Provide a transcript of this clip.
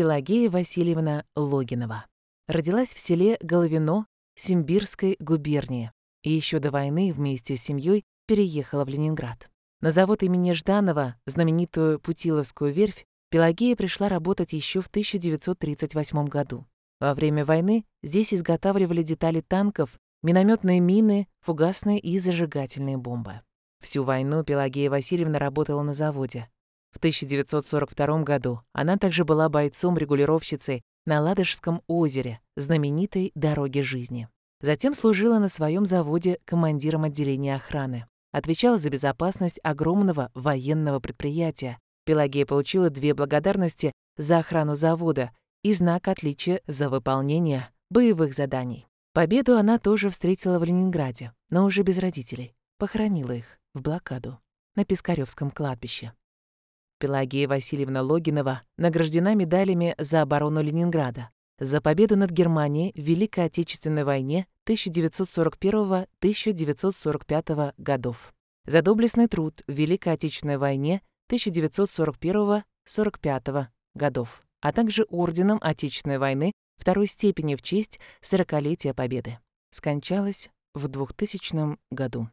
Пелагея Васильевна Логинова. Родилась в селе Головино Симбирской губернии и еще до войны вместе с семьей переехала в Ленинград. На завод имени Жданова, знаменитую Путиловскую верфь, Пелагея пришла работать еще в 1938 году. Во время войны здесь изготавливали детали танков, минометные мины, фугасные и зажигательные бомбы. Всю войну Пелагея Васильевна работала на заводе. В 1942 году она также была бойцом-регулировщицей на Ладожском озере, знаменитой «Дороге жизни». Затем служила на своем заводе командиром отделения охраны. Отвечала за безопасность огромного военного предприятия. Пелагея получила две благодарности за охрану завода и знак отличия за выполнение боевых заданий. Победу она тоже встретила в Ленинграде, но уже без родителей. Похоронила их в блокаду на Пискаревском кладбище. Пелагея Васильевна Логинова награждена медалями за оборону Ленинграда, за победу над Германией в Великой Отечественной войне 1941-1945 годов, за доблестный труд в Великой Отечественной войне 1941-45 годов, а также Орденом Отечественной войны второй степени в честь 40-летия Победы. Скончалась в 2000 году.